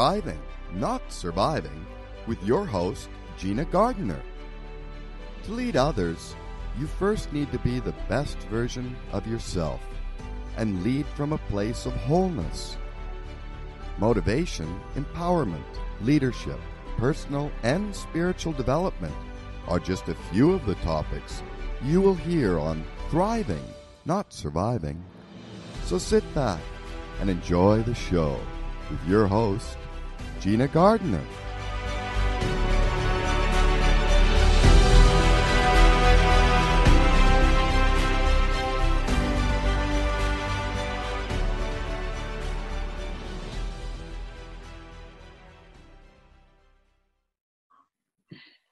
Thriving, Not Surviving, with your host, Gina Gardner. To lead others, you first need to be the best version of yourself and lead from a place of wholeness. Motivation, empowerment, leadership, personal and spiritual development are just a few of the topics you will hear on Thriving, Not Surviving. So sit back and enjoy the show with your host, Gina Gardner.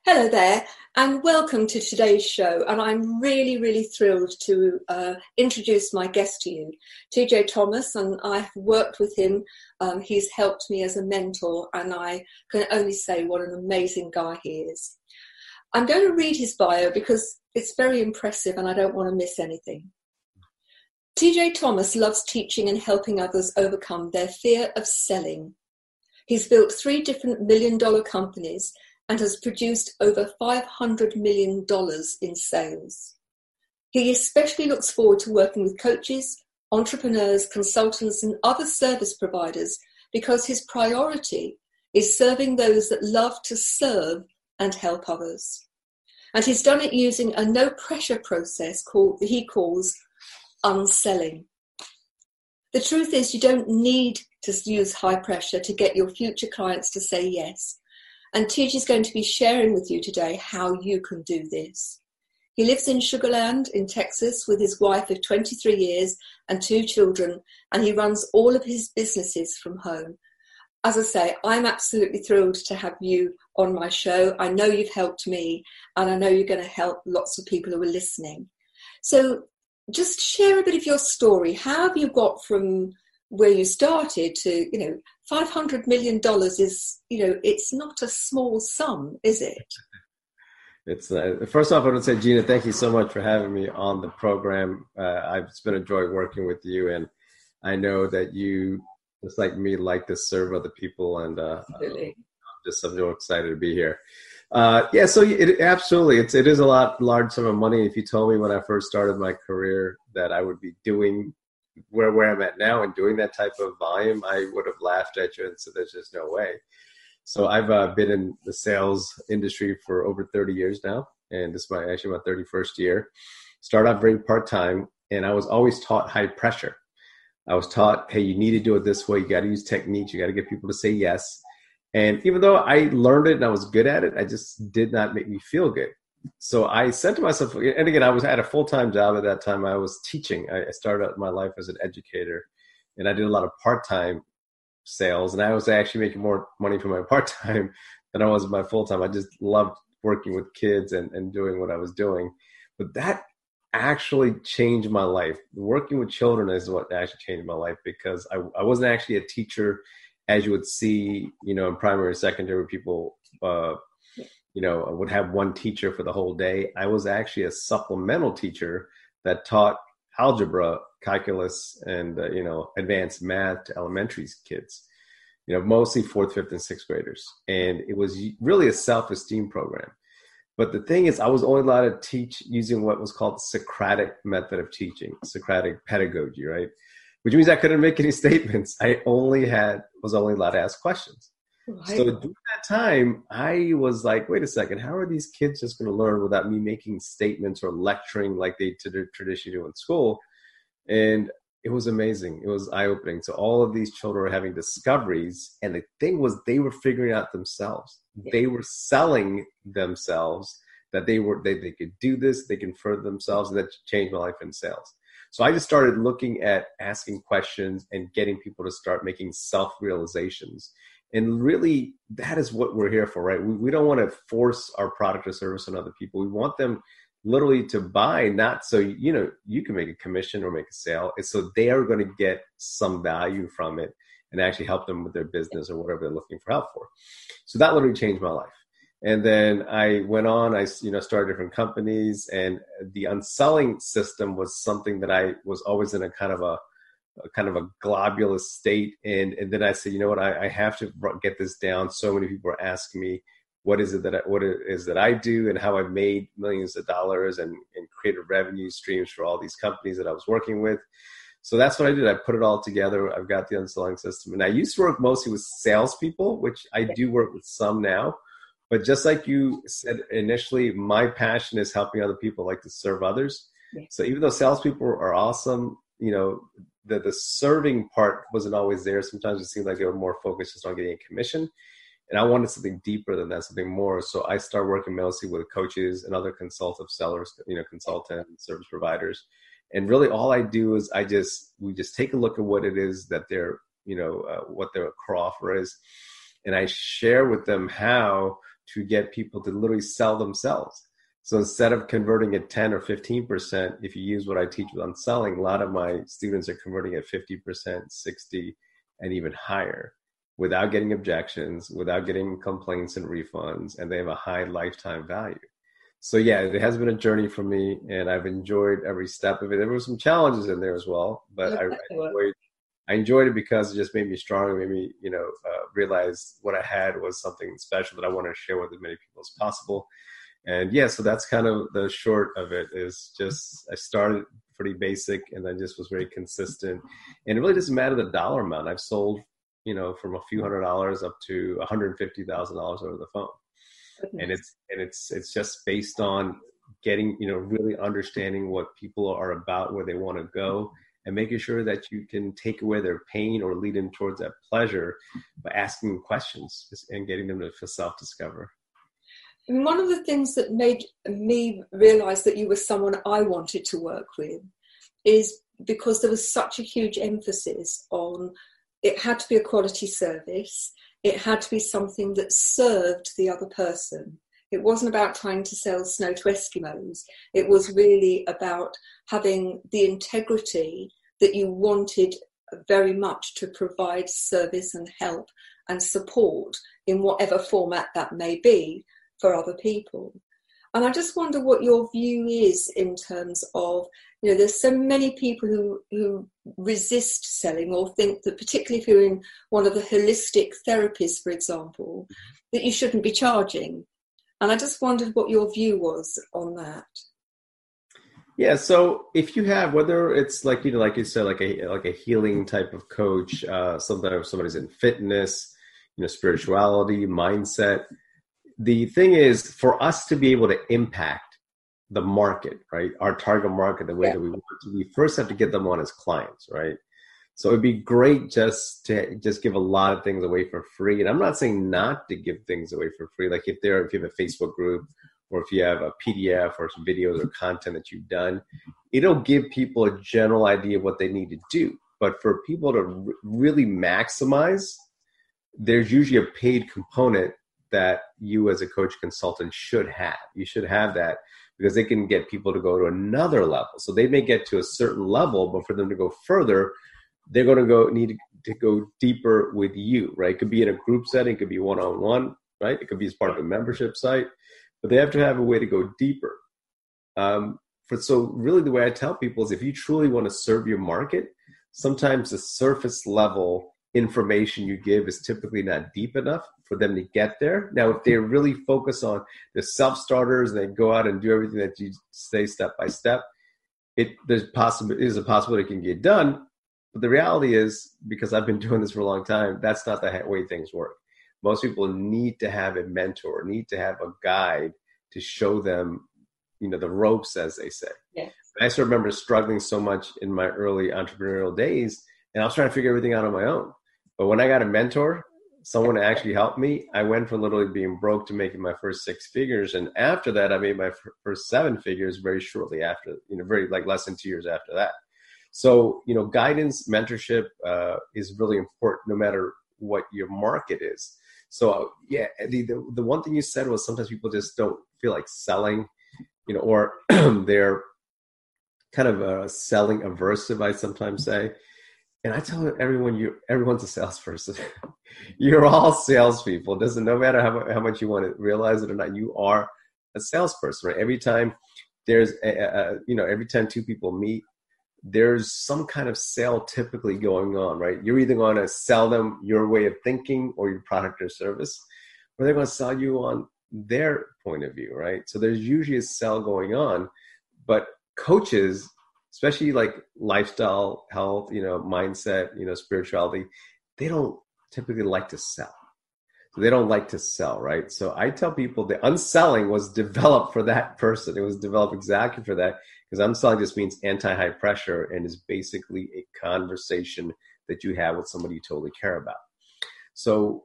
Hello there, and welcome to today's show. And I'm really, really thrilled to uh, introduce my guest to you, TJ Thomas. And I've worked with him. Um, he's helped me as a mentor, and I can only say what an amazing guy he is. I'm going to read his bio because it's very impressive, and I don't want to miss anything. TJ Thomas loves teaching and helping others overcome their fear of selling. He's built three different million dollar companies and has produced over $500 million in sales. He especially looks forward to working with coaches, entrepreneurs, consultants, and other service providers because his priority is serving those that love to serve and help others. And he's done it using a no pressure process called he calls unselling. The truth is, you don't need to use high pressure to get your future clients to say yes. And TJ is going to be sharing with you today how you can do this. He lives in Sugarland in Texas with his wife of 23 years and two children, and he runs all of his businesses from home. As I say, I'm absolutely thrilled to have you on my show. I know you've helped me, and I know you're going to help lots of people who are listening. So, just share a bit of your story. How have you got from where you started to, you know, five hundred million dollars is, you know, it's not a small sum, is it? It's uh, first off, I want to say, Gina, thank you so much for having me on the program. Uh, I've it's been a joy working with you, and I know that you, just like me, like to serve other people, and uh, I'm just so excited to be here. Uh, yeah, so it, absolutely, it's it is a lot large sum of money. If you told me when I first started my career that I would be doing where where I'm at now and doing that type of volume, I would have laughed at you and said, "There's just no way." So I've uh, been in the sales industry for over 30 years now, and this is my actually my 31st year. Started out very part time, and I was always taught high pressure. I was taught, "Hey, you need to do it this way. You got to use techniques. You got to get people to say yes." And even though I learned it and I was good at it, I just did not make me feel good so I said to myself, and again, I was at a full time job at that time. I was teaching. I started out my life as an educator, and I did a lot of part time sales. And I was actually making more money from my part time than I was my full time. I just loved working with kids and, and doing what I was doing. But that actually changed my life. Working with children is what actually changed my life because I, I wasn't actually a teacher as you would see, you know, in primary, secondary, people uh, you know, would have one teacher for the whole day. I was actually a supplemental teacher that taught algebra, calculus, and uh, you know, advanced math to elementary kids. You know, mostly fourth, fifth, and sixth graders, and it was really a self-esteem program. But the thing is, I was only allowed to teach using what was called the Socratic method of teaching, Socratic pedagogy, right? Which means I couldn't make any statements. I only had was only allowed to ask questions. Right. So during that time, I was like, wait a second, how are these kids just going to learn without me making statements or lecturing like they traditionally do in school? And it was amazing. It was eye opening. So all of these children were having discoveries, and the thing was, they were figuring out themselves. Yeah. They were selling themselves that they were they, they could do this, they can further themselves, and that changed my life in sales. So I just started looking at asking questions and getting people to start making self realizations and really that is what we're here for right? We, we don't want to force our product or service on other people. We want them literally to buy not so you know you can make a commission or make a sale. It's so they are going to get some value from it and actually help them with their business or whatever they're looking for help for. So that literally changed my life. And then i went on i you know started different companies and the unselling system was something that i was always in a kind of a kind of a globulous state. And, and then I said, you know what, I, I have to get this down. So many people are asking me, what is it that I, what it is that I do and how I've made millions of dollars and, and created revenue streams for all these companies that I was working with. So that's what I did. I put it all together. I've got the unselling system. And I used to work mostly with salespeople, which I do work with some now. But just like you said initially, my passion is helping other people like to serve others. So even though salespeople are awesome, you know, the, the serving part wasn't always there. Sometimes it seemed like they were more focused just on getting a commission. And I wanted something deeper than that, something more. So I started working mostly with coaches and other consultative sellers, you know, consultant service providers. And really all I do is I just, we just take a look at what it is that they're, you know, uh, what their core offer is. And I share with them how to get people to literally sell themselves. So instead of converting at 10 or 15%, if you use what I teach with unselling, a lot of my students are converting at 50%, 60, and even higher without getting objections, without getting complaints and refunds, and they have a high lifetime value. So yeah, it has been a journey for me, and I've enjoyed every step of it. There were some challenges in there as well, but I, I enjoyed. I enjoyed it because it just made me stronger, made me, you know, uh, realize what I had was something special that I wanted to share with as many people as possible and yeah so that's kind of the short of it is just i started pretty basic and then just was very consistent. And it really doesn't matter the dollar amount. I've sold you know from a few hundred dollars up to $150000 over the phone. And it's and it's it's just based on getting you know really understanding what people are about where they want to go and making sure that you can take away their pain or lead them towards that pleasure by asking questions and getting them to self-discover one of the things that made me realize that you were someone I wanted to work with is because there was such a huge emphasis on it had to be a quality service, it had to be something that served the other person. It wasn't about trying to sell snow to Eskimos. It was really about having the integrity that you wanted very much to provide service and help and support in whatever format that may be for other people. And I just wonder what your view is in terms of, you know, there's so many people who, who resist selling or think that, particularly if you're in one of the holistic therapies, for example, that you shouldn't be charging. And I just wondered what your view was on that. Yeah, so if you have whether it's like you know, like you said, like a like a healing type of coach, uh, sometimes somebody's in fitness, you know, spirituality, mindset the thing is for us to be able to impact the market, right? Our target market, the way yeah. that we want to, we first have to get them on as clients, right? So it'd be great just to just give a lot of things away for free. And I'm not saying not to give things away for free. Like if there, if you have a Facebook group or if you have a PDF or some videos or content that you've done, it'll give people a general idea of what they need to do. But for people to r- really maximize, there's usually a paid component that you as a coach consultant should have. You should have that because they can get people to go to another level. So they may get to a certain level, but for them to go further, they're going to go need to go deeper with you, right? It could be in a group setting, it could be one on one, right? It could be as part of a membership site, but they have to have a way to go deeper. Um, for so really, the way I tell people is if you truly want to serve your market, sometimes the surface level information you give is typically not deep enough for them to get there. Now, if they really focus on the self starters and they go out and do everything that you say step by step, it there's possible is a possibility it can get done. But the reality is, because I've been doing this for a long time, that's not the way things work. Most people need to have a mentor, need to have a guide to show them, you know, the ropes, as they say. Yes. I still remember struggling so much in my early entrepreneurial days, and I was trying to figure everything out on my own. But when I got a mentor, someone to actually help me, I went from literally being broke to making my first six figures. And after that, I made my first seven figures very shortly after, you know, very like less than two years after that. So, you know, guidance, mentorship uh, is really important no matter what your market is. So, yeah, the, the, the one thing you said was sometimes people just don't feel like selling, you know, or they're kind of uh, selling aversive, I sometimes say and I tell everyone you everyone's a salesperson. You're all salespeople. It doesn't no matter how, how much you want to realize it or not, you are a salesperson, right? Every time there's a, a, you know, every time two people meet, there's some kind of sale typically going on, right? You're either going to sell them your way of thinking or your product or service, or they're going to sell you on their point of view, right? So there's usually a sell going on, but coaches, especially like lifestyle, health, you know, mindset, you know, spirituality, they don't typically like to sell. So they don't like to sell, right? So I tell people the unselling was developed for that person. It was developed exactly for that because unselling just means anti-high pressure and is basically a conversation that you have with somebody you totally care about. So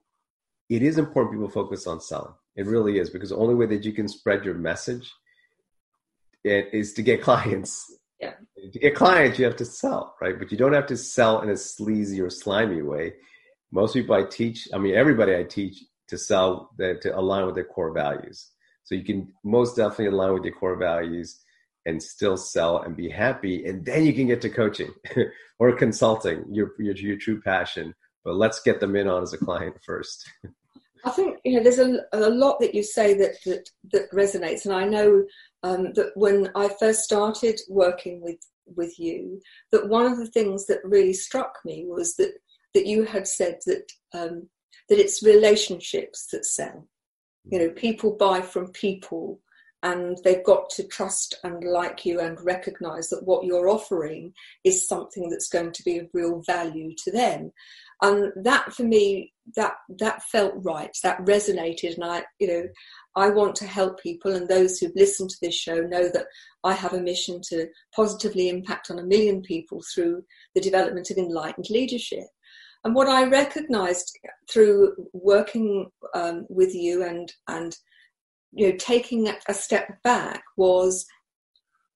it is important people focus on selling. It really is because the only way that you can spread your message eh, is to get clients. Yeah. To get clients, you have to sell, right? But you don't have to sell in a sleazy or slimy way. Most people I teach, I mean, everybody I teach to sell that to align with their core values. So you can most definitely align with your core values and still sell and be happy, and then you can get to coaching or consulting, your, your your true passion. But let's get them in on as a client first. I think you know there's a, a lot that you say that that, that resonates, and I know um, that when I first started working with with you, that one of the things that really struck me was that that you had said that um, that it's relationships that sell. You know, people buy from people, and they've got to trust and like you and recognize that what you're offering is something that's going to be of real value to them and that for me that that felt right that resonated and i you know i want to help people and those who've listened to this show know that i have a mission to positively impact on a million people through the development of enlightened leadership. And what i recognized through working um, with you and and you know taking a step back was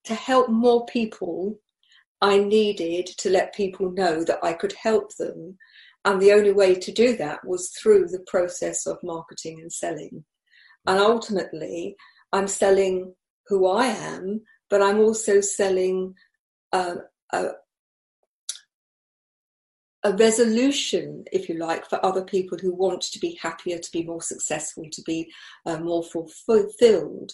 to help more people I needed to let people know that I could help them and the only way to do that was through the process of marketing and selling. And ultimately, I'm selling who I am, but I'm also selling uh, a, a resolution, if you like, for other people who want to be happier, to be more successful, to be uh, more fulfilled.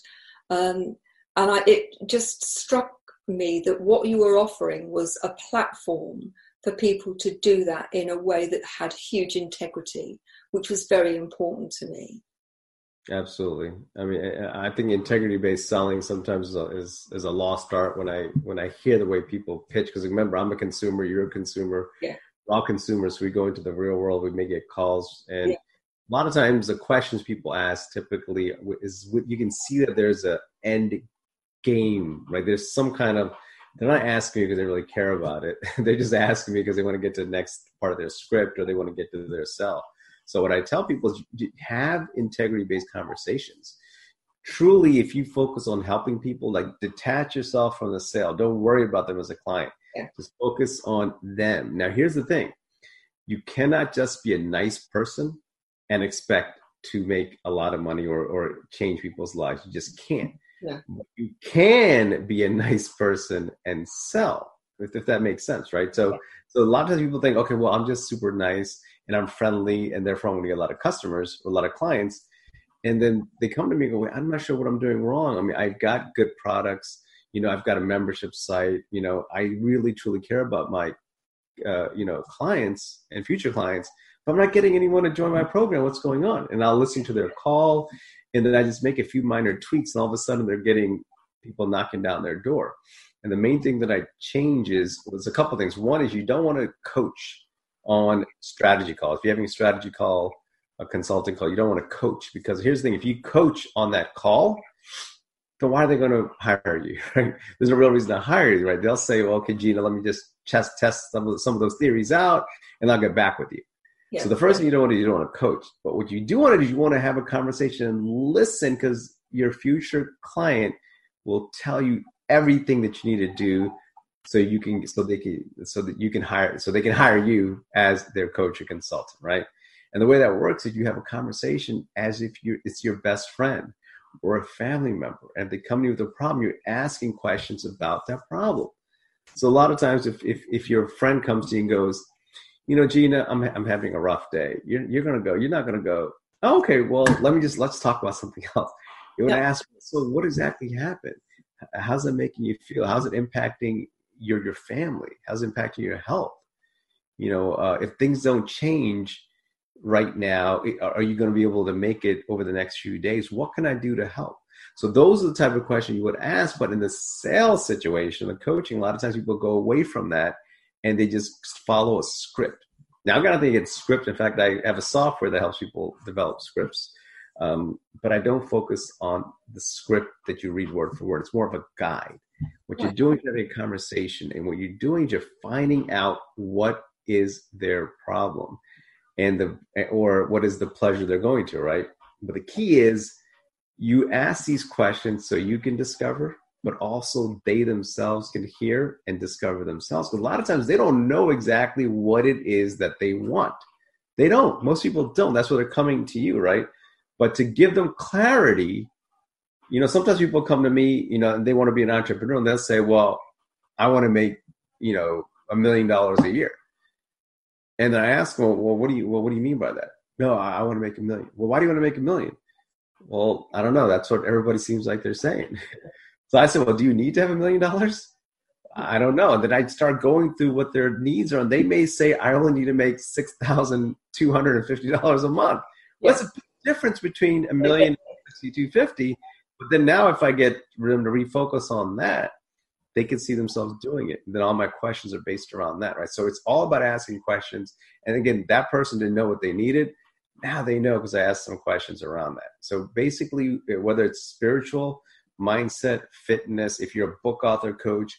Um, and I, it just struck me that what you were offering was a platform for people to do that in a way that had huge integrity, which was very important to me. Absolutely. I mean, I think integrity-based selling sometimes is a, is, is a lost art when I when I hear the way people pitch. Because remember, I'm a consumer, you're a consumer. Yeah. We're all consumers. we go into the real world. We may get calls, and yeah. a lot of times the questions people ask typically is you can see that there's a end game, right? There's some kind of they're not asking me because they really care about it. they're just asking me because they want to get to the next part of their script or they want to get to their sell. So what I tell people is have integrity based conversations. Truly, if you focus on helping people, like detach yourself from the sale. Don't worry about them as a client. Yeah. Just focus on them. Now, here's the thing: you cannot just be a nice person and expect to make a lot of money or, or change people's lives. You just can't. Yeah. You can be a nice person and sell, if, if that makes sense, right? So, so a lot of times people think, okay, well, I'm just super nice and I'm friendly, and therefore I'm going to get a lot of customers or a lot of clients. And then they come to me and go, I'm not sure what I'm doing wrong. I mean, I've got good products. You know, I've got a membership site. You know, I really truly care about my, uh, you know, clients and future clients. I'm not getting anyone to join my program. What's going on? And I'll listen to their call and then I just make a few minor tweaks, and all of a sudden they're getting people knocking down their door. And the main thing that I change is was a couple things. One is you don't want to coach on strategy calls. If you're having a strategy call, a consulting call, you don't want to coach because here's the thing: if you coach on that call, then why are they going to hire you? Right? There's no real reason to hire you, right? They'll say, "Well, okay, Gina, let me just test test some of some of those theories out, and I'll get back with you." So the first thing you don't want to do, you don't want to coach. But what you do want to do is you want to have a conversation and listen because your future client will tell you everything that you need to do so you can so they can so that you can hire so they can hire you as their coach or consultant, right? And the way that works is you have a conversation as if you it's your best friend or a family member, and they come to you with a problem, you're asking questions about that problem. So a lot of times, if if if your friend comes to you and goes, you know, Gina, I'm I'm having a rough day. You're you're gonna go. You're not gonna go. Oh, okay, well, let me just let's talk about something else. You want to ask, so what exactly happened? How's it making you feel? How's it impacting your your family? How's it impacting your health? You know, uh, if things don't change right now, are you going to be able to make it over the next few days? What can I do to help? So those are the type of questions you would ask. But in the sales situation, the coaching, a lot of times people go away from that and they just follow a script. Now I'm gonna think it's script. In fact, I have a software that helps people develop scripts. Um, but I don't focus on the script that you read word for word. It's more of a guide. What you're doing is having a conversation, and what you're doing is you're finding out what is their problem, and the or what is the pleasure they're going to. Right. But the key is you ask these questions so you can discover, but also they themselves can hear and discover themselves. Because a lot of times they don't know exactly what it is that they want. They don't. Most people don't. That's why they're coming to you, right? But to give them clarity, you know, sometimes people come to me, you know, and they want to be an entrepreneur and they'll say, well, I want to make, you know, a million dollars a year. And then I ask them, well, what do you, well, what do you mean by that? No, I, I want to make a million. Well, why do you want to make a million? Well, I don't know. That's what everybody seems like they're saying. so I said, well, do you need to have a million dollars? I don't know. And then I'd start going through what their needs are, and they may say, I only need to make six thousand two hundred and fifty dollars a month. What's the difference between a million and two fifty? But then now, if I get them to refocus on that, they can see themselves doing it. And then all my questions are based around that, right? So it's all about asking questions. And again, that person didn't know what they needed now they know because I asked some questions around that. So basically, whether it's spiritual, mindset, fitness, if you're a book author, coach,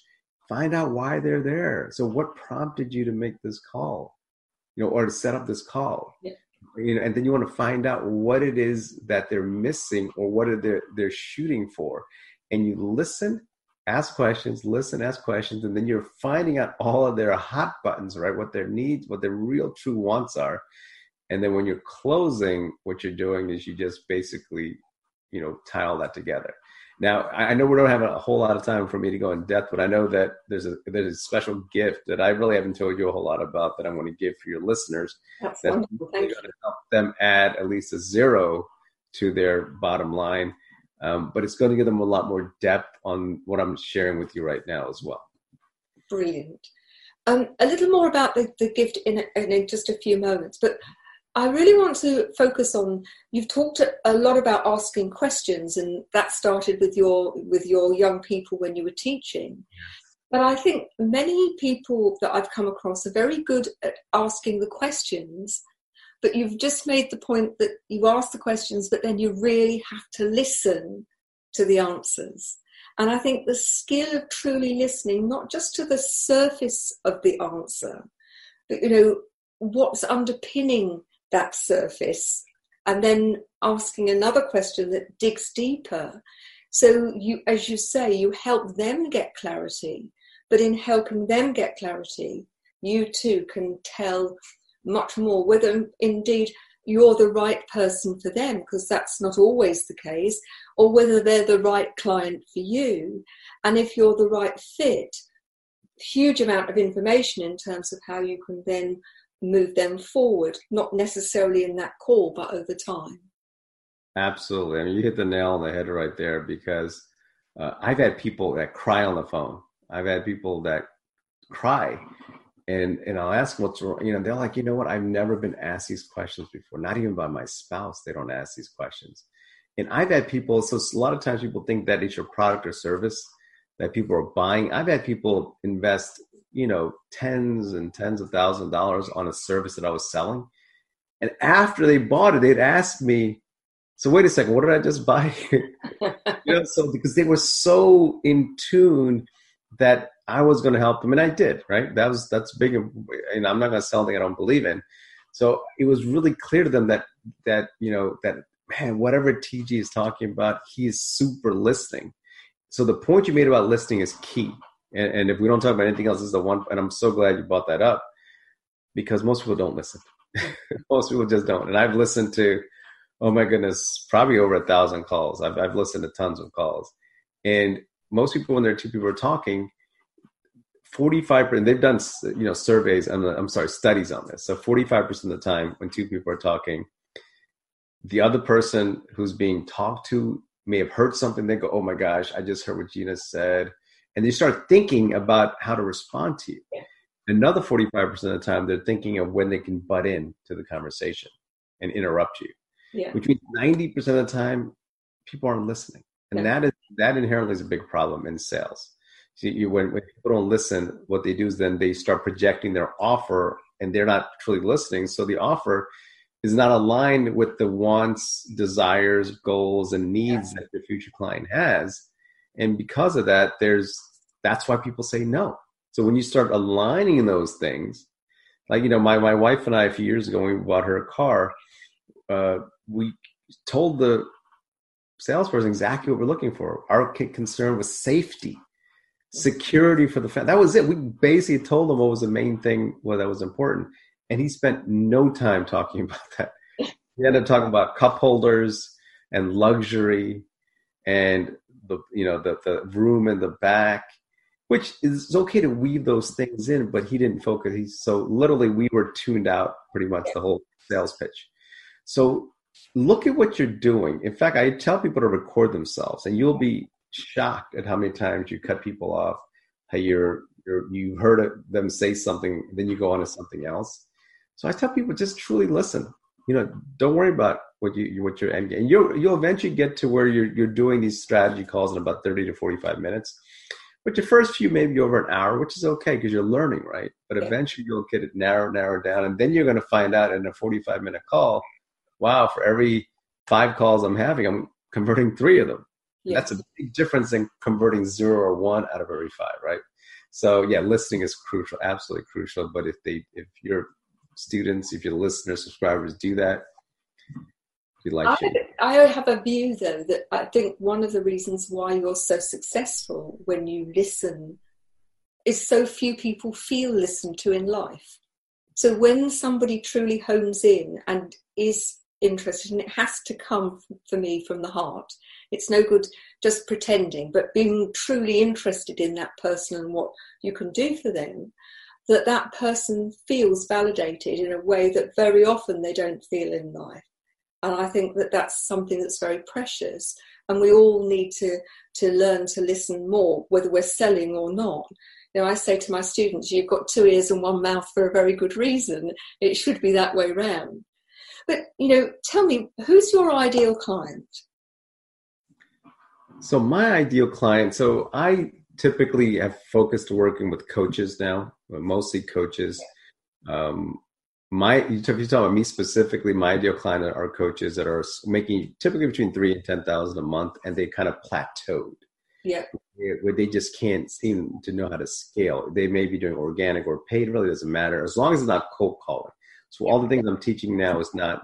find out why they're there. So what prompted you to make this call, you know, or to set up this call? Yeah. You know, and then you want to find out what it is that they're missing or what are they they're shooting for, and you listen, ask questions, listen, ask questions, and then you're finding out all of their hot buttons, right? What their needs, what their real true wants are, and then when you're closing what you're doing is you just basically you know tie all that together now i know we don't have a whole lot of time for me to go in depth but i know that there's a there's a special gift that i really haven't told you a whole lot about that i'm going to give for your listeners. That's, that's going to help them add at least a zero to their bottom line. Um, but it's going to give them a lot more depth on what i'm sharing with you right now as well. Brilliant. Um, a little more about the, the gift in, in just a few moments but I really want to focus on you've talked a lot about asking questions and that started with your with your young people when you were teaching. But I think many people that I've come across are very good at asking the questions, but you've just made the point that you ask the questions but then you really have to listen to the answers. And I think the skill of truly listening not just to the surface of the answer, but you know what's underpinning that surface and then asking another question that digs deeper. So you, as you say, you help them get clarity, but in helping them get clarity, you too can tell much more whether indeed you're the right person for them, because that's not always the case, or whether they're the right client for you. And if you're the right fit, huge amount of information in terms of how you can then move them forward, not necessarily in that call, but over time. Absolutely. I mean, you hit the nail on the head right there because uh, I've had people that cry on the phone. I've had people that cry and and I'll ask what's wrong. You know, they're like, you know what? I've never been asked these questions before. Not even by my spouse. They don't ask these questions. And I've had people. So a lot of times people think that it's your product or service that people are buying. I've had people invest you know, tens and tens of thousands of dollars on a service that I was selling. And after they bought it, they'd ask me, so wait a second, what did I just buy? you know, so because they were so in tune that I was going to help them, and I did. Right? That was that's big, and I'm not going to sell anything I don't believe in. So it was really clear to them that that you know that man, whatever TJ is talking about, he's super listening. So the point you made about listening is key. And, and if we don't talk about anything else, this is the one. And I'm so glad you brought that up because most people don't listen. most people just don't. And I've listened to, oh my goodness, probably over a thousand calls. I've, I've listened to tons of calls. And most people, when there are two people are talking, 45% they've done you know surveys I'm, I'm sorry studies on this so 45% of the time when two people are talking the other person who's being talked to may have heard something they go oh my gosh i just heard what gina said and they start thinking about how to respond to you. Another 45% of the time, they're thinking of when they can butt in to the conversation and interrupt you. Yeah. Which means 90% of the time, people aren't listening. And Yeah. that is that inherently is a big problem in sales. See, you, when, when people don't listen, what they do is then they start projecting their offer and they're not truly listening. So the offer is not aligned with the wants, desires, goals, and needs that the future client has. And because of that, there's that's why people say no. So when you start aligning those things, like you know, my my wife and I a few years ago when we bought her a car, uh, we told the salesperson exactly what we're looking for. Our concern was safety, security for the family. That was it. We basically told him what was the main thing, what that was important, and he spent no time talking about that. He ended up talking about cup holders and luxury, and the you know the the room in the back, which is okay to weave those things in, but he didn't focus. He so literally we were tuned out pretty much the whole sales pitch. So look at what you're doing. In fact, I tell people to record themselves, and you'll be shocked at how many times you cut people off. How you're, you're you heard them say something, then you go on to something else. So I tell people just truly listen. You know, don't worry about what you what your end game. You'll you'll eventually get to where you're you're doing these strategy calls in about thirty to forty five minutes. But your first few maybe over an hour, which is okay because you're learning, right? But Yeah. eventually you'll get it narrow, narrow down, and then you're going to find out in a 45 minute call, wow, for every five calls I'm having, I'm converting three of them. Yeah. That's a big difference than converting zero or one out of every five, right? So yeah, listening is crucial, absolutely crucial. But if they, if your students, if your listeners, subscribers do that, like I. I have a view though that I think one of the reasons why you're so successful when you listen is so few people feel listened to in life. So when somebody truly hones in and is interested, and it has to come for me from the heart, it's no good just pretending, but being truly interested in that person and what you can do for them, that that person feels validated in a way that very often they don't feel in life. And I think that that's something that's very precious. And we all need to, to learn to listen more, whether we're selling or not. You know, I say to my students, you've got two ears and one mouth for a very good reason. It should be that way round. But, you know, tell me, who's your ideal client? So my ideal client. So I typically have focused working with coaches now, but mostly coaches. Um, my you talk, you talk about me specifically. My ideal client are coaches that are making typically between three and ten thousand a month, and they kind of plateaued Yeah, where they just can't seem to know how to scale. They may be doing organic or paid, really doesn't matter as long as it's not cold calling. So all the things I'm teaching now is not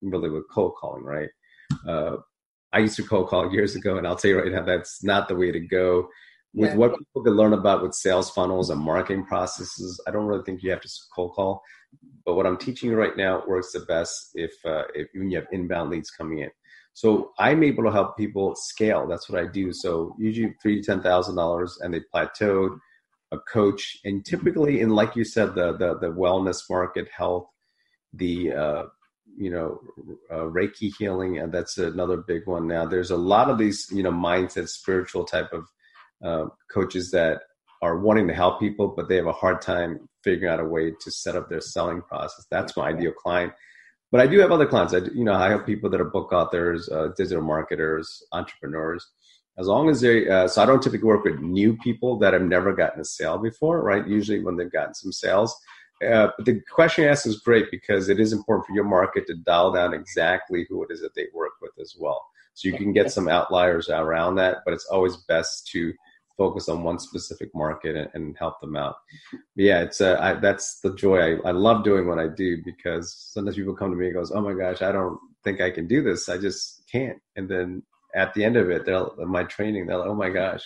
really with cold calling, right? Uh, I used to cold call years ago, and I'll tell you right now that's not the way to go. With Yeah. what people can learn about with sales funnels and marketing processes, I don't really think you have to cold call. But what I'm teaching you right now works the best if uh, if when you have inbound leads coming in. So I'm able to help people scale. That's what I do. So usually three to ten thousand dollars, and they plateaued. A coach, and typically, in like you said, the the, the wellness market, health, the uh, you know uh, Reiki healing, and that's another big one. Now, there's a lot of these you know mindset, spiritual type of uh, coaches that are wanting to help people, but they have a hard time figuring out a way to set up their selling process. That's my ideal client. But I do have other clients. I, do- you know, I have people that are book authors, uh, digital marketers, entrepreneurs. As long as they, uh, so I don't typically work with new people that have never gotten a sale before, right? Usually when they've gotten some sales. Uh, but the question you asked is great because it is important for your market to dial down exactly who it is that they work with as well. So you can get some outliers around that, but it's always best to focus on one specific market and, and help them out. But yeah, it's uh, I, that's the joy. I, I love doing what I do because sometimes people come to me and goes, "Oh my gosh, I don't think I can do this. I just can't." And then at the end of it, they'll my training, they're like, "Oh my gosh,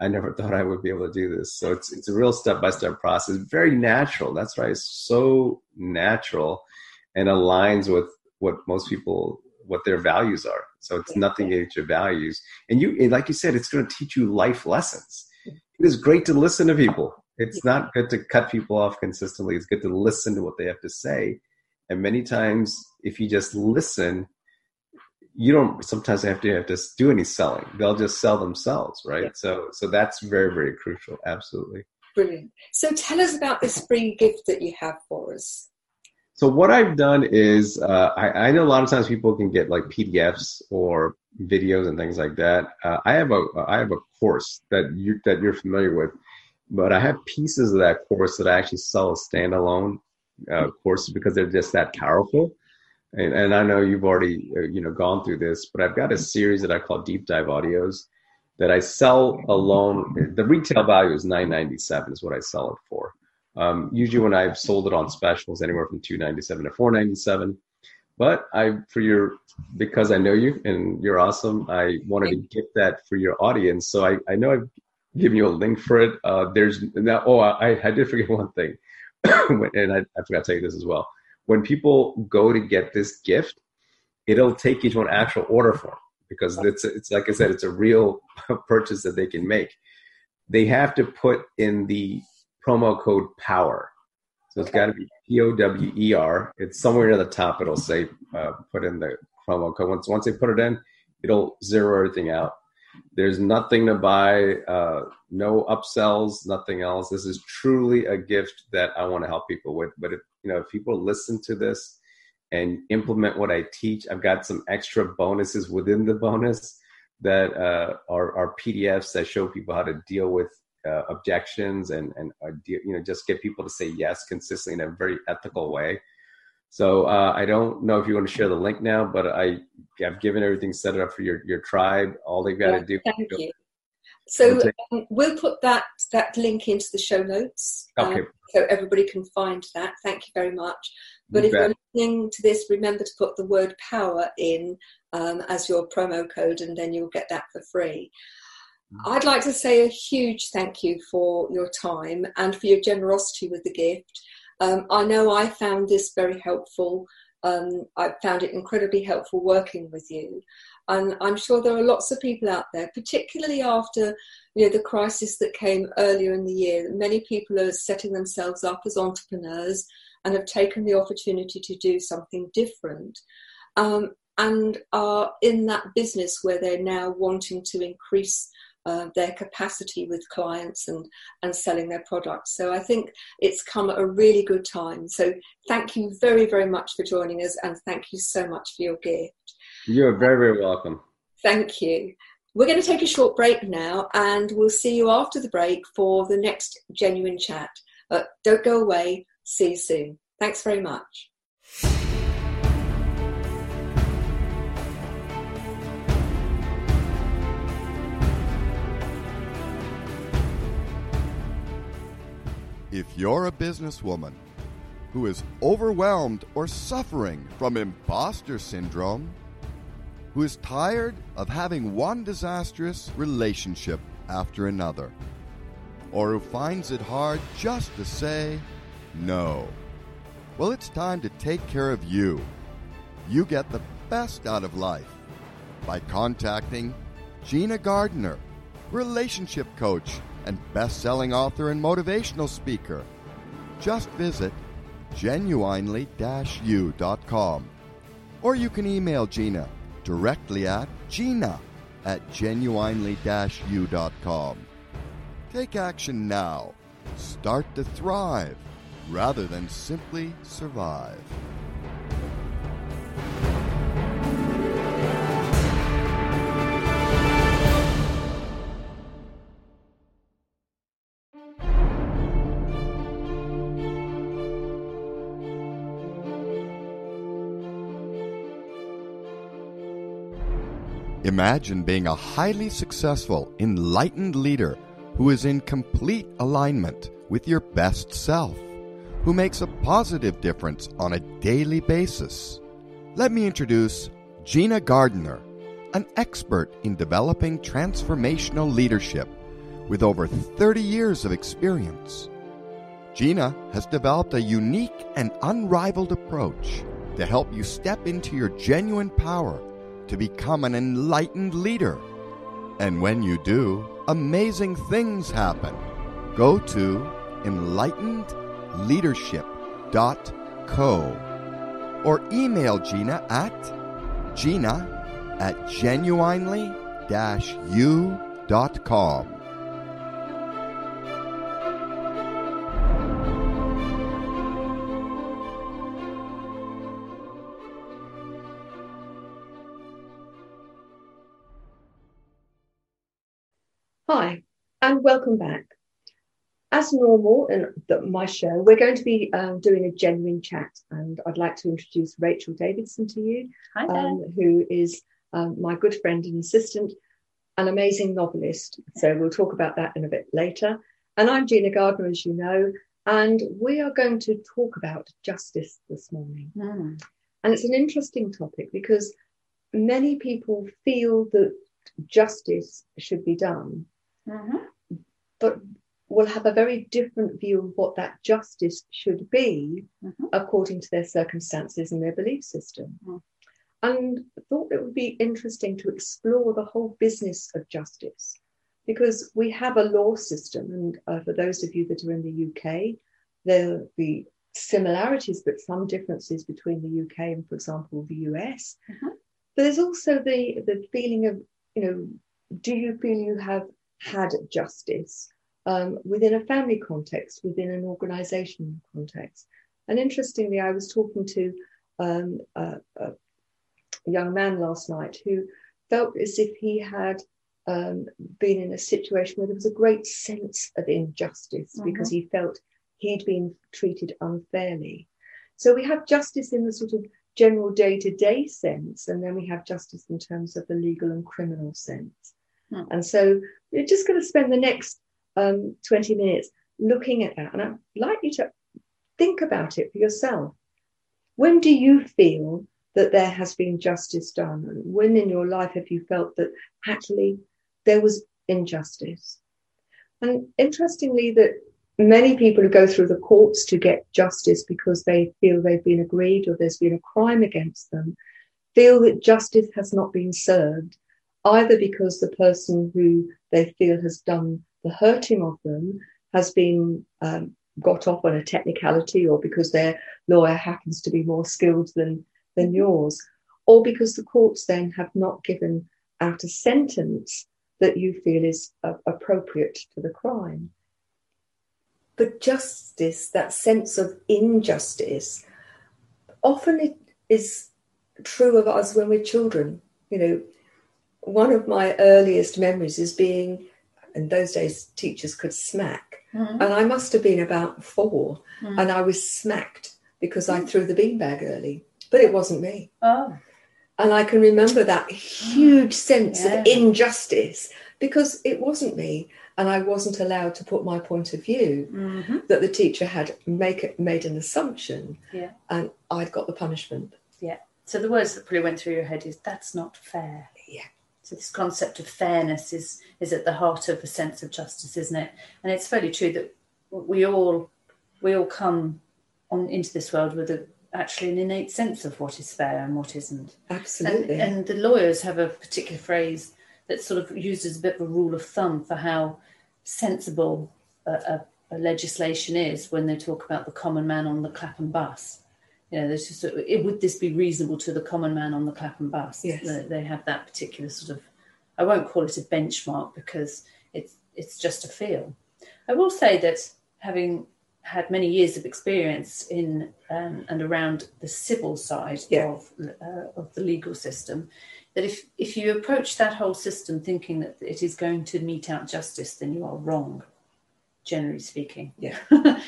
I never thought I would be able to do this." So it's it's a real step by step process, very natural. That's right, it's so natural and aligns with what most people what their values are. So it's nothing against your values, and you and like you said, it's going to teach you life lessons. It is great to listen to people. It's not good to cut people off consistently. It's good to listen to what they have to say. And many times, if you just listen, you don't sometimes have to have to do any selling. They'll just sell themselves, right? Yeah. So so that's very very crucial. Absolutely. Brilliant. So tell us about this free gift that you have for us. So what I've done is uh, I, I, know a lot of times people can get like PDFs or videos and things like that. Uh, I have a I have a course that you that you're familiar with, but I have pieces of that course that I actually sell as standalone uh, courses because they're just that powerful. And, and I know you've already uh, you know gone through this, but I've got a series that I call deep dive audios that I sell alone. The retail value is nine ninety seven is what I sell it for. Um, usually when I've sold it on specials, anywhere from two ninety seven to four ninety seven. But I, for your, because I know you and you're awesome, I wanted to get that for your audience. So I, I know I've given you a link for it. Uh, there's now. Oh, I, I did forget one thing, and I, I forgot to tell you this as well. When people go to get this gift, it'll take you to an actual order form because it's it's like I said, it's a real purchase that they can make. They have to put in the promo code POWER. So it's got to be P O W E R. It's somewhere near the top. It'll say uh, put in the promo code. Once once they put it in, it'll zero everything out. There's nothing to buy, uh, no upsells, nothing else. This is truly a gift that I want to help people with. But if you know, if people listen to this and implement what I teach, I've got some extra bonuses within the bonus that uh, are, are PDFs that show people how to deal with uh, objections and and uh, you know just get people to say yes consistently in a very ethical way. So uh, I don't know if you want to share the link now, but I have given everything set up for your your tribe. All they've got yeah, to do. Thank you. So um, we'll put that that link into the show notes, um, so everybody can find that. Thank you very much. But you if bet. you're listening to this, remember to put the word power in um, as your promo code, and then you'll get that for free. I'd like to say a huge thank you for your time and for your generosity with the gift. Um, I know I found this very helpful. Um, I found it incredibly helpful working with you. And I'm sure there are lots of people out there, particularly after you know, the crisis that came earlier in the year. Many people are setting themselves up as entrepreneurs and have taken the opportunity to do something different. Um, and are in that business where they're now wanting to increase uh, their capacity with clients and, and selling their products. So I think it's come at a really good time. So thank you very, very much for joining us and thank you so much for your gift. You're very, very welcome. Thank you. We're going to take a short break now and we'll see you after the break for the next genuine chat. But don't go away. See you soon. Thanks very much. If you're a businesswoman who is overwhelmed or suffering from imposter syndrome, who is tired of having one disastrous relationship after another, or who finds it hard just to say no, well, it's time to take care of you. You get the best out of life by contacting Gina Gardner, relationship coach and best selling author and motivational speaker. Just visit genuinely u.com. Or you can email Gina directly at gina at genuinely u.com. Take action now. Start to thrive rather than simply survive. Imagine being a highly successful, enlightened leader who is in complete alignment with your best self, who makes a positive difference on a daily basis. Let me introduce Gina Gardner, an expert in developing transformational leadership with over 30 years of experience. Gina has developed a unique and unrivaled approach to help you step into your genuine power to become an enlightened leader. And when you do, amazing things happen. Go to enlightenedleadership.co or email Gina at gina at genuinely-u.com. and welcome back. As normal in the, my show, we're going to be um, doing a genuine chat, and I'd like to introduce Rachel Davidson to you, Hi there. um, who is um, my good friend and assistant, an amazing novelist. So we'll talk about that in a bit later. And I'm Gina Gardner, as you know, and we are going to talk about justice this morning. Mm. And it's an interesting topic because many people feel that justice should be done, Mhm. But will have a very different view of what that justice should be Mhm. according to their circumstances and their belief system. Mm. And thought it would be interesting to explore the whole business of justice because we have a law system. And uh, for those of you that are in the UK, there'll be similarities, but some differences between the UK and, for example, the US. Mhm. But there's also the, the feeling of, you know, do you feel you have had justice um, within a family context, within an organization context? And interestingly, I was talking to um, a, a young man last night who felt as if he had um, been in a situation where there was a great sense of injustice because he felt he'd been treated unfairly. So we have justice in the sort of general day to day sense, and then we have justice in terms of the legal and criminal sense. Hmm. And so we're just going to spend the next um, 20 minutes looking at that. And I'd like you to think about it for yourself. When do you feel that there has been justice done? And when in your life have you felt that actually there was injustice? And interestingly, that many people who go through the courts to get justice because they feel they've been aggrieved or there's been a crime against them feel that justice has not been served, either because the person who they feel has done the hurting of them has been um, got off on a technicality or because their lawyer happens to be more skilled than, than yours, or because the courts then have not given out a sentence that you feel is uh, appropriate to the crime. But justice, that sense of injustice, often it is true of us when we're children. You know, one of my earliest memories is being, in those days, teachers could smack. Mhm. And I must have been about four, Mm. and I was smacked because I threw the beanbag early. But it wasn't me. Oh, And I can remember that huge sense Yeah. of injustice because it wasn't me. And I wasn't allowed to put my point of view Mhm. that the teacher had make, made an assumption Yeah. and I'd got the punishment. Yeah. So the words that probably went through your head is that's not fair. So this concept of fairness is is at the heart of a sense of justice, isn't it? And it's fairly true that we all we all come on into this world with a, actually an innate sense of what is fair and what isn't. And, Absolutely. and the lawyers have a particular phrase that's sort of used as a bit of a rule of thumb for how sensible a, a, a legislation is when they talk about the common man on the Clapham bus. You know, there's just it, would this be reasonable to the common man on the Clapham bus? Yes. They, they have that particular sort of. I won't call it a benchmark because it's it's just a feel. I will say that having had many years of experience in um, and around the civil side Yeah. of uh, of the legal system, that if if you approach that whole system thinking that it is going to mete out justice, then you are wrong. Generally speaking, Yeah.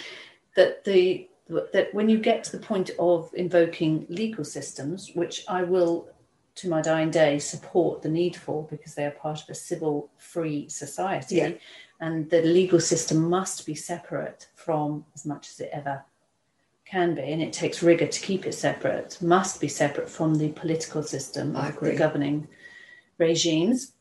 that the that when you get to the point of invoking legal systems, which I will, to my dying day, support the need for because they are part of a civil free society, Yeah. and the legal system must be separate from as much as it ever can be, and it takes rigor to keep it separate, must be separate from the political system, I of agree. the governing regimes.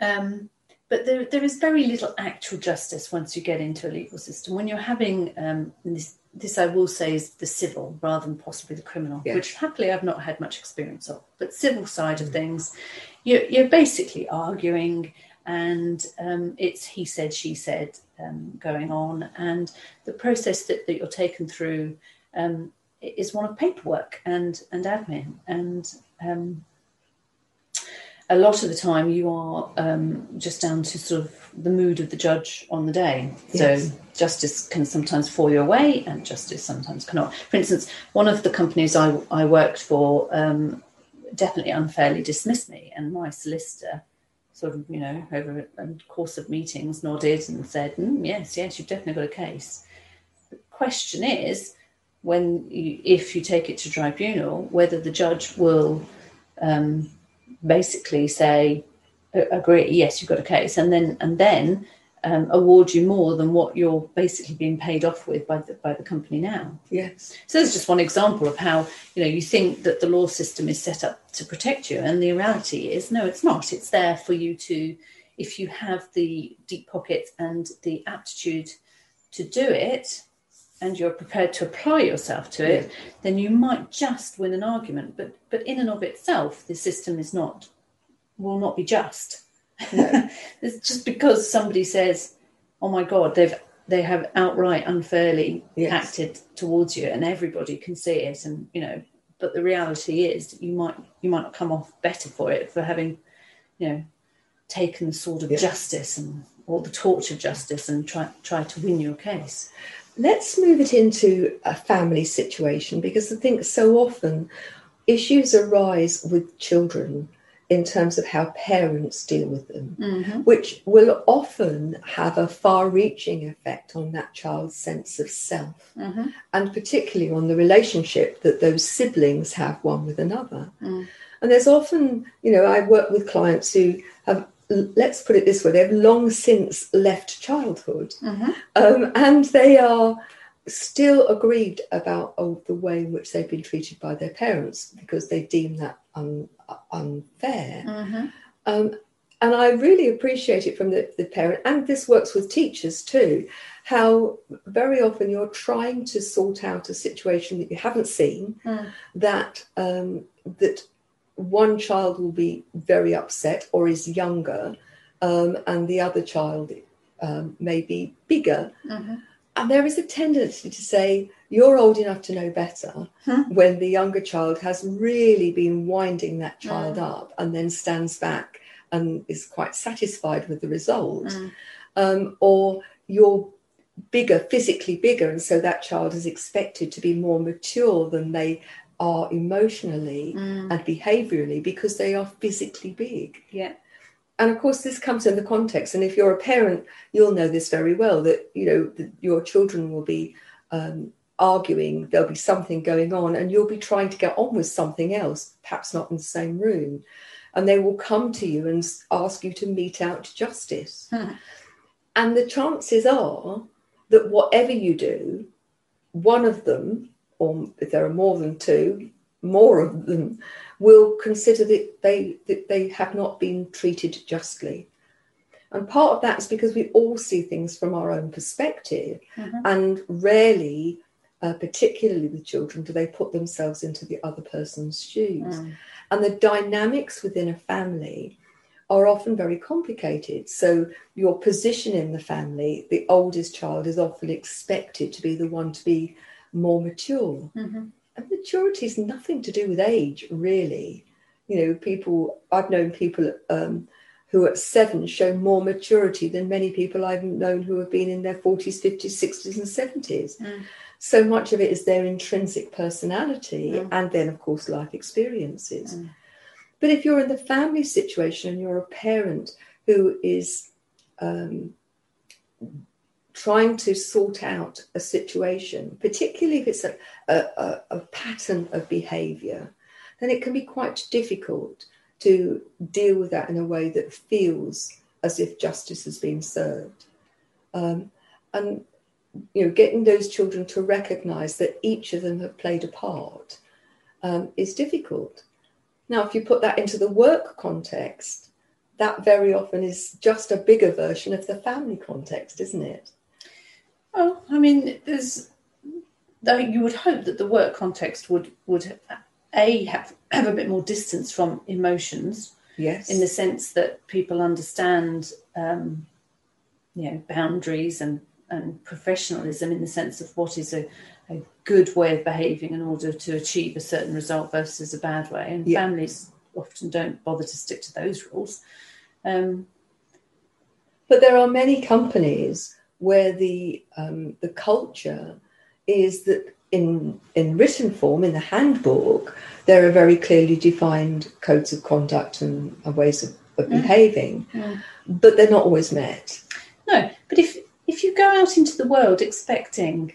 Um, but there, there is very little actual justice once you get into a legal system. When you're having um, this, this, I will say, is the civil rather than possibly the criminal, Yes. which happily I've not had much experience of. But civil side of things, you're, you're basically arguing, and um, it's he said, she said um, going on, and the process that, that you're taken through um, is one of paperwork and and admin and. A lot of the time you are um, just down to sort of the mood of the judge on the day. Yes. So justice can sometimes fall your way, and justice sometimes cannot. For instance, one of the companies I, I worked for um, definitely unfairly dismissed me, and my solicitor sort of, you know, over a course of meetings nodded and said, mm, yes, yes, you've definitely got a case. The question is, when you, if you take it to tribunal, whether the judge will um, basically say, agree, yes, you've got a case, and then and then um, award you more than what you're basically being paid off with by the by the company now. Yes. So there's just one example of how you know you think that the law system is set up to protect you, and the reality is no, it's not. It's there for you to, if you have the deep pockets and the aptitude to do it, and you're prepared to apply yourself to it, then you might just win an argument. But but in and of itself, the system is not will not be just. it's just because somebody says, "Oh my God, they've they have outright unfairly Yes. acted towards you," and everybody can see it, and you know. But the reality is, that you might you might not come off better for it for having, you know, taken the sword of Yeah. justice and or the torch of justice and try try to win your case. Let's move it into a family situation because I think so often issues arise with children in terms of how parents deal with them, mm-hmm. which will often have a far reaching effect on that child's sense of self mm-hmm. and particularly on the relationship that those siblings have one with another. Mm. And there's often, you know, I work with clients who have, let's put it this way, they've long since left childhood. Um, and they are still aggrieved about oh, the way in which they've been treated by their parents because they deem that un, unfair. Um, and I really appreciate it from the, the parent, and this works with teachers too, how very often you're trying to sort out a situation that you haven't seen, that um, that one child will be very upset or is younger, um, and the other child um, may be bigger. And there is a tendency to say, you're old enough to know better when the younger child has really been winding that child up and then stands back and is quite satisfied with the result. Um, or you're bigger, physically bigger, and so that child is expected to be more mature than they are emotionally and behaviorally because they are physically big. Yeah. And of course, this comes in the context. And if you're a parent, you'll know this very well that you know that your children will be um, arguing. There'll be something going on, and you'll be trying to get on with something else, perhaps not in the same room. And they will come to you and ask you to mete out justice. And the chances are that whatever you do, one of them, or if there are more than two, more of them will consider that they that they have not been treated justly. And part of that is because we all see things from our own perspective, and rarely, uh, particularly with children, do they put themselves into the other person's shoes. And the dynamics within a family are often very complicated. So, your position in the family, the oldest child is often expected to be the one to be more mature. And maturity is nothing to do with age, really. You know, people, I've known people um, who at seven show more maturity than many people I've known who have been in their 40s, 50s, 60s, and 70s. So much of it is their intrinsic personality and then, of course, life experiences. But if you're in the family situation and you're a parent who is um, trying to sort out a situation, particularly if it's a, a, a, pattern of behavior, then it can be quite difficult to deal with that in a way that feels as if justice has been served. Um, and you know, getting those children to recognise that each of them have played a part um, is difficult. Now, if you put that into the work context, that very often is just a bigger version of the family context, isn't it? Well, I mean, there's though you would hope that the work context would would a have have a bit more distance from emotions Yes. in the sense that people understand, um, you know, boundaries and and professionalism in the sense of what is a, a good way of behaving in order to achieve a certain result versus a bad way. And Yeah. families often don't bother to stick to those rules. Um, but there are many companies where the um, the culture is that in in written form in the handbook there are very clearly defined codes of conduct and, and ways of, of mm. behaving, mm. but they're not always met. No, but if if you go out into the world expecting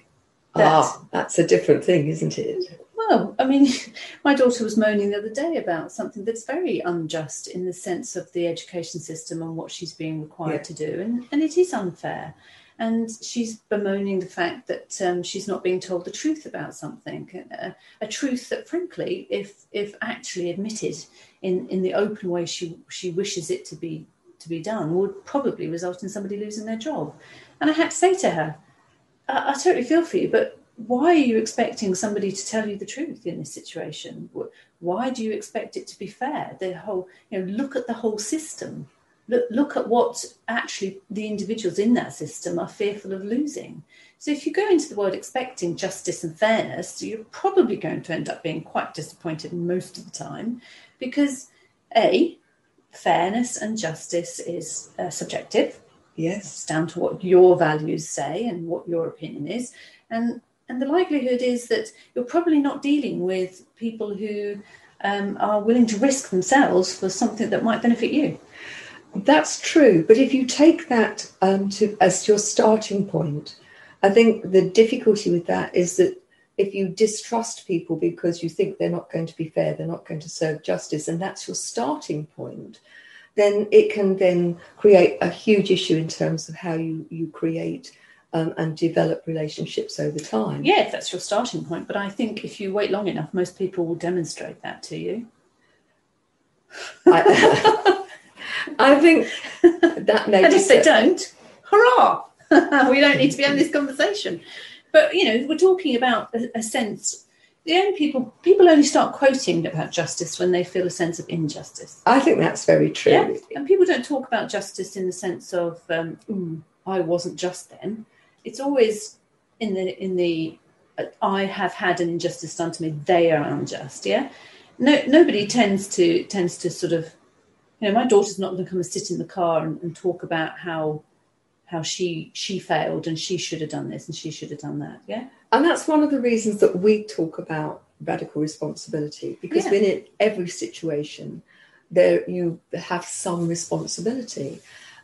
that, ah, that's a different thing, isn't it? Well, I mean, my daughter was moaning the other day about something that's very unjust in the sense of the education system and what she's being required yeah. to do, and, and it is unfair. And she's bemoaning the fact that um, she's not being told the truth about something, a, a, truth that, frankly, if if actually admitted in, in the open way she she wishes it to be to be done, would probably result in somebody losing their job. And I had to say to her, I, I totally feel for you, but why are you expecting somebody to tell you the truth in this situation? Why do you expect it to be fair? The whole, you know, look at the whole system. Look, look at what actually the individuals in that system are fearful of losing. So if you go into the world expecting justice and fairness, you're probably going to end up being quite disappointed most of the time because A, fairness and justice is uh, subjective. Yes. It's down to what your values say and what your opinion is. And and the likelihood is that you're probably not dealing with people who um, are willing to risk themselves for something that might benefit you. That's true, but if you take that um, to as your starting point, I think the difficulty with that is that if you distrust people because you think they're not going to be fair, they're not going to serve justice, and that's your starting point, then it can then create a huge issue in terms of how you you create um, and develop relationships over time. Yeah, if that's your starting point. But I think if you wait long enough, most people will demonstrate that to you. I, I think that may. And if they don't, hurrah! we don't need to be having this conversation. But you know, we're talking about a, a sense the only people people only start quoting about justice when they feel a sense of injustice. I think that's very true. Yeah? And people don't talk about justice in the sense of, um, I wasn't just then it's always in the in the uh, I have had an injustice done to me. They are unjust. Yeah. No, nobody tends to tends to sort of, you know, my daughter's not going to come and sit in the car and, and talk about how how she she failed and she should have done this and she should have done that. Yeah. And that's one of the reasons that we talk about radical responsibility because yeah. in every situation there you have some responsibility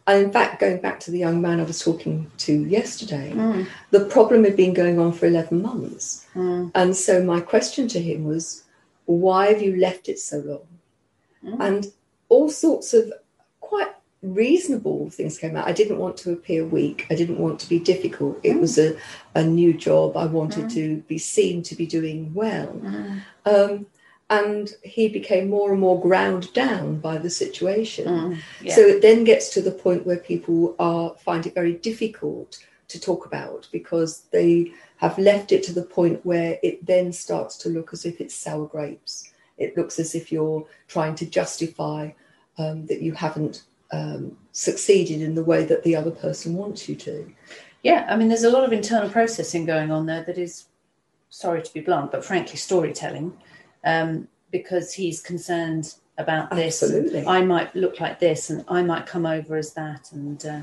and in fact, going back to the young man I was talking to yesterday, mm. the problem had been going on for 11 months. Mm. And so my question to him was, why have you left it so long? Mm. And all sorts of quite reasonable things came out. I didn't want to appear weak. I didn't want to be difficult. It was a, a new job. I wanted mm. to be seen to be doing well. Mm. Um, and he became more and more ground down by the situation. Mm, yeah. So it then gets to the point where people are find it very difficult to talk about because they have left it to the point where it then starts to look as if it's sour grapes. It looks as if you're trying to justify um, that you haven't um, succeeded in the way that the other person wants you to. Yeah, I mean, there's a lot of internal processing going on there that is, sorry to be blunt, but frankly, storytelling um, because he's concerned about this. Absolutely. I might look like this, and I might come over as that, and uh,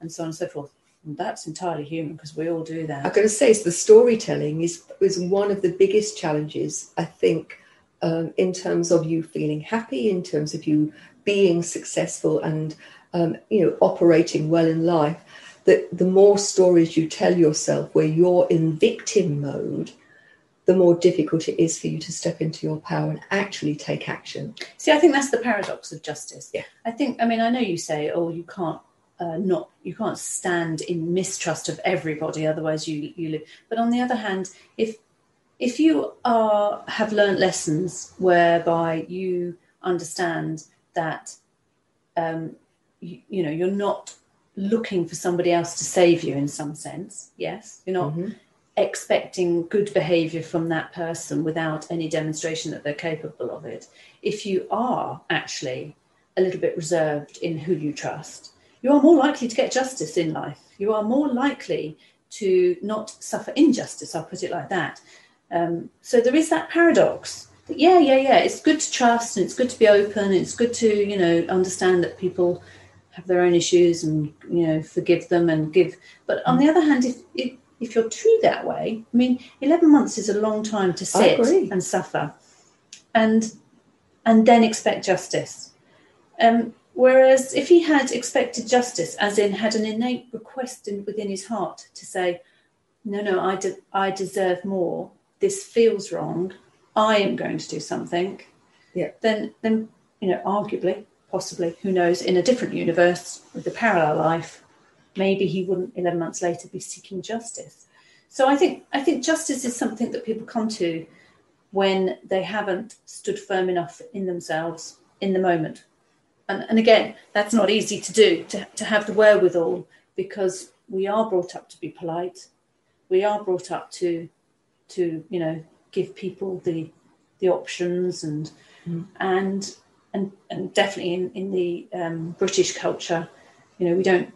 and so on and so forth. And that's entirely human because we all do that. I'm going to say is the storytelling is is one of the biggest challenges I think um, in terms of you feeling happy, in terms of you being successful, and um, you know operating well in life. That the more stories you tell yourself where you're in victim mode, the more difficult it is for you to step into your power and actually take action. See, I think that's the paradox of justice. Yeah. I think, I mean, I know you say, oh, you can't. Uh, not you can't stand in mistrust of everybody otherwise you you live but on the other hand if if you are have learned lessons whereby you understand that um, you, you, know you're not looking for somebody else to save you in some sense yes you're not mm-hmm expecting good behavior from that person without any demonstration that they're capable of it. If you are actually a little bit reserved in who you trust, you are more likely to get justice in life. You are more likely to not suffer injustice, I'll put it like that. Um, so there is that paradox yeah, yeah, yeah. It's good to trust and it's good to be open. and It's good to, you know, understand that people have their own issues and, you know, forgive them and give. But on the other hand, if, if, if you're true that way, I mean, 11 months is a long time to sit and suffer and, and then expect justice. Um, whereas if he had expected justice, as in had an innate request in, within his heart to say, no, no, I, de- I deserve more. This feels wrong I am going to do something, yeah. then then you know, arguably, possibly, who knows, in a different universe with a parallel life, maybe he wouldn't eleven months later be seeking justice. So I think I think justice is something that people come to when they haven't stood firm enough in themselves in the moment. And, and again, that's not easy to do, to, to have the wherewithal, because we are brought up to be polite. We are brought up to to, you know, give people the the options and mm. and and and definitely in in the um, British culture, you know, we don't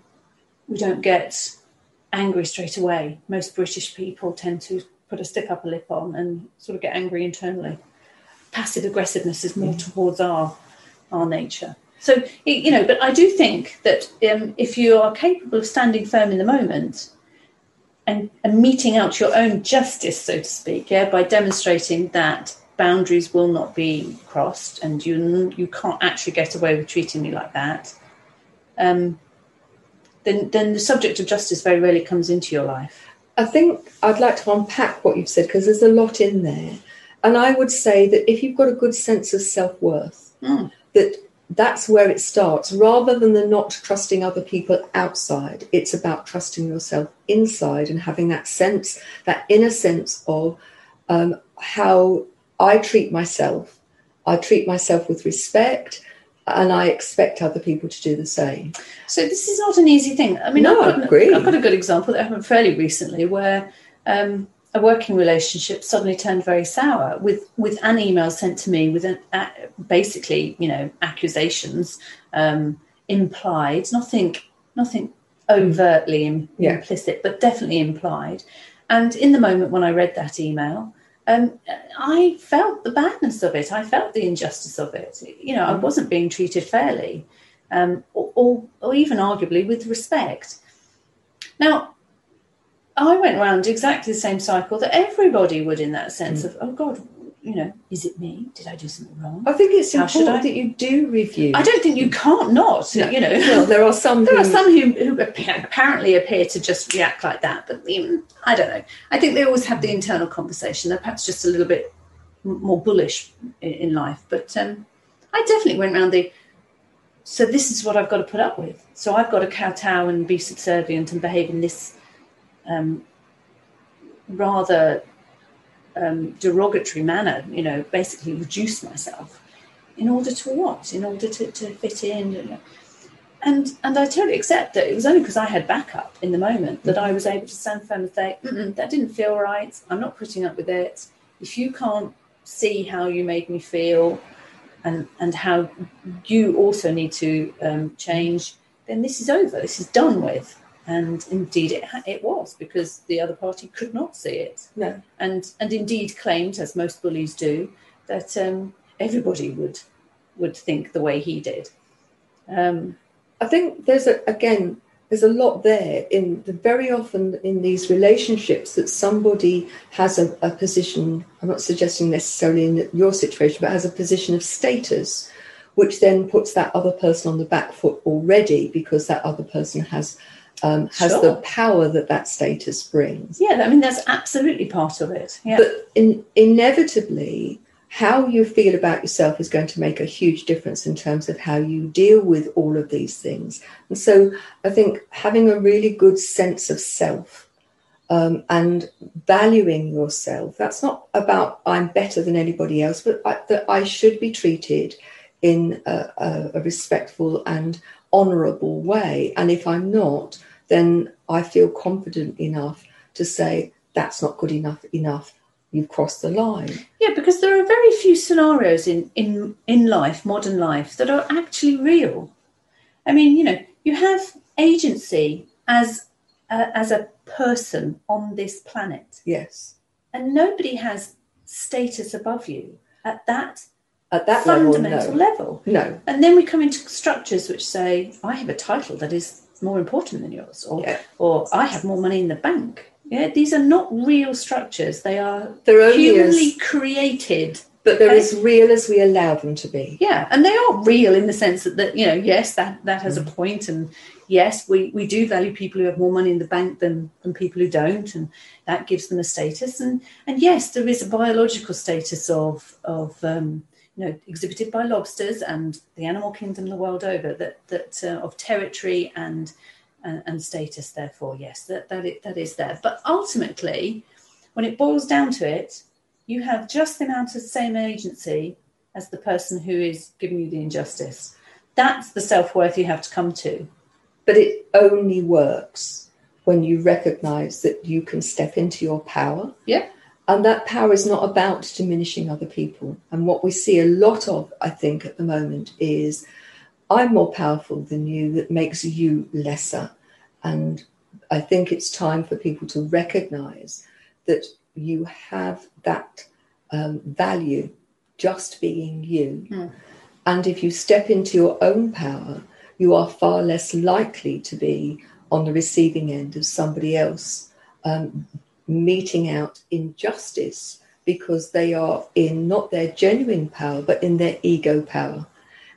we don't get angry straight away. Most British people tend to put a stick up a lip on and sort of get angry internally. Passive aggressiveness is more mm. towards our our nature. So you know, but I do think that um, if you are capable of standing firm in the moment and, and meting out your own justice, so to speak, yeah, by demonstrating that boundaries will not be crossed and you you can't actually get away with treating me like that. Um, then then the subject of justice very rarely comes into your life. I think I'd like to unpack what you've said because there's a lot in there. And I would say that if you've got a good sense of self worth, mm. that that's where it starts. Rather than the not trusting other people outside, it's about trusting yourself inside and having that sense, that inner sense of um, how I treat myself. I treat myself with respect and I expect other people to do the same. So this is not an easy thing. I mean, no, I've, got, I agree. I've got a good example that happened fairly recently where um, a working relationship suddenly turned very sour with with an email sent to me with an uh, basically you know accusations um, implied nothing nothing overtly Im- yeah. implicit but definitely implied and in the moment when i read that email um, i felt the badness of it i felt the injustice of it you know i mm. wasn't being treated fairly um, or, or, or even arguably with respect now I went around exactly the same cycle that everybody would in that sense mm. of, oh God, you know, is it me? Did I do something wrong? I think it's How important that you do review. I don't think you can't not. No. You know, well, there are some. there who... are some who, who, apparently appear to just react like that, but even, I don't know. I think they always have the internal conversation. They're perhaps just a little bit more bullish in, in life. But um, I definitely went around the. So this is what I've got to put up with. So I've got to kowtow and be subservient and behave in this um, rather um, derogatory manner, you know, basically reduce myself in order to what? In order to, to fit in. You know. And and I totally accept that it was only because I had backup in the moment that I was able to stand firm and say, that didn't feel right. I'm not putting up with it. If you can't see how you made me feel and, and how you also need to um, change, then this is over. This is done with and indeed it, it was because the other party could not see it no. and and indeed claimed as most bullies do that um, everybody would would think the way he did um, i think there's a again there's a lot there in the very often in these relationships that somebody has a, a position i'm not suggesting necessarily in your situation but has a position of status which then puts that other person on the back foot already because that other person has um, has sure. the power that that status brings. Yeah, I mean, that's absolutely part of it. Yeah. But in, inevitably, how you feel about yourself is going to make a huge difference in terms of how you deal with all of these things. And so I think having a really good sense of self um, and valuing yourself, that's not about I'm better than anybody else, but I, that I should be treated in a, a, a respectful and honourable way. And if I'm not, then I feel confident enough to say that's not good enough enough. You've crossed the line. Yeah, because there are very few scenarios in, in, in life, modern life, that are actually real. I mean, you know, you have agency as a, as a person on this planet. Yes. And nobody has status above you. at that At that fundamental level, no. level. No. And then we come into structures which say, I have a title that is more important than yours, or, Yeah. or I have more money in the bank. Yeah, these are not real structures. They are They're only humanly as, created. but they're okay? as real as we allow them to be. Yeah, and they are real in the sense that, that you know, yes, that that has a point, and yes, we we do value people who have more money in the bank than than people who don't, and that gives them a status. And and yes, there is a biological status of of um, you know exhibited by lobsters and the animal kingdom the world over that that uh, of territory and, and and status. Therefore, yes, that that it, that is there. But ultimately, when it boils down to it, you have just the amount of same agency as the person who is giving you the injustice. That's the self worth you have to come to. But it only works when you recognize that you can step into your power. Yeah. And that power is not about diminishing other people. And what we see a lot of, I think, at the moment is I'm more powerful than you, that makes you lesser. And I think it's time for people to recognize that you have that um, value just being you. Hmm. And if you step into your own power, you are far less likely to be on the receiving end of somebody else um, meting out injustice because they are in not their genuine power, but in their ego power.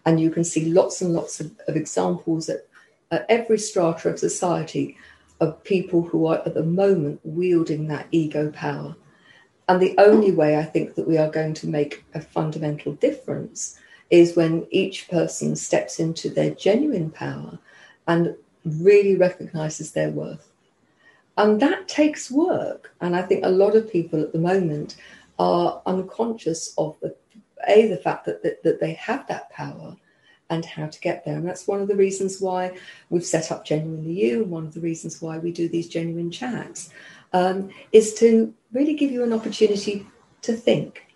And you can see lots and lots of, of examples at, at every strata of society of people who are at the moment wielding that ego power. And the only way I think that we are going to make a fundamental difference is when each person steps into their genuine power and really recognizes their worth. And that takes work. And I think a lot of people at the moment are unconscious of the a the fact that, that, that they have that power and how to get there. And that's one of the reasons why we've set up Genuinely You, and one of the reasons why we do these genuine chats, um, is to really give you an opportunity to think.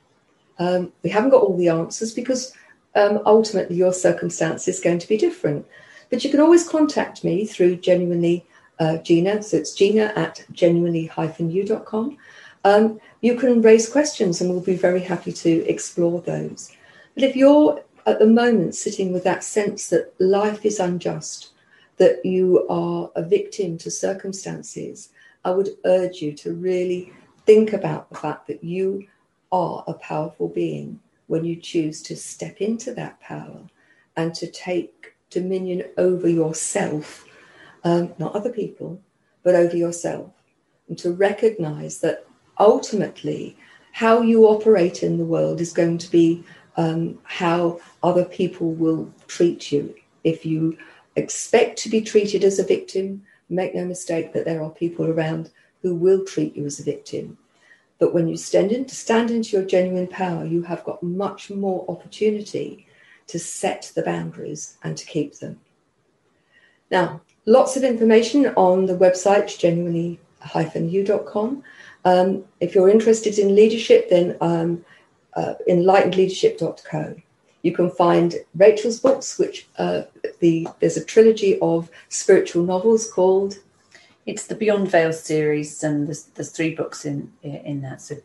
Um, we haven't got all the answers because um, ultimately your circumstance is going to be different. But you can always contact me through Genuinely uh, Gina. So it's Gina at genuinely-u.com. Um, you can raise questions and we'll be very happy to explore those. But if you're at the moment sitting with that sense that life is unjust, that you are a victim to circumstances, I would urge you to really think about the fact that you are a powerful being when you choose to step into that power and to take dominion over yourself, um, not other people, but over yourself, and to recognize that ultimately how you operate in the world is going to be um, how other people will treat you. If you expect to be treated as a victim, make no mistake that there are people around who will treat you as a victim. But when you stand, in, stand into your genuine power, you have got much more opportunity to set the boundaries and to keep them. Now, lots of information on the website genuinely-u.com. Um, if you're interested in leadership, then um, uh, enlightenedleadership.co. You can find Rachel's books, which uh, the there's a trilogy of spiritual novels called It's the Beyond Veil series, and there's, there's three books in in that. So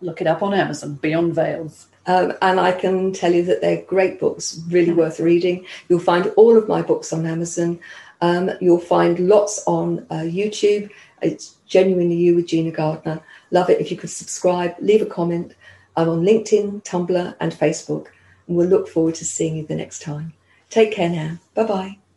look it up on Amazon. Beyond Veils. Um, and I can tell you that they're great books, really worth reading. You'll find all of my books on Amazon. Um, you'll find lots on uh, YouTube. It's Genuinely You with Gina Gardner. Love it. If you could subscribe, leave a comment. I'm on LinkedIn, Tumblr, and Facebook. And we'll look forward to seeing you the next time. Take care now. Bye bye.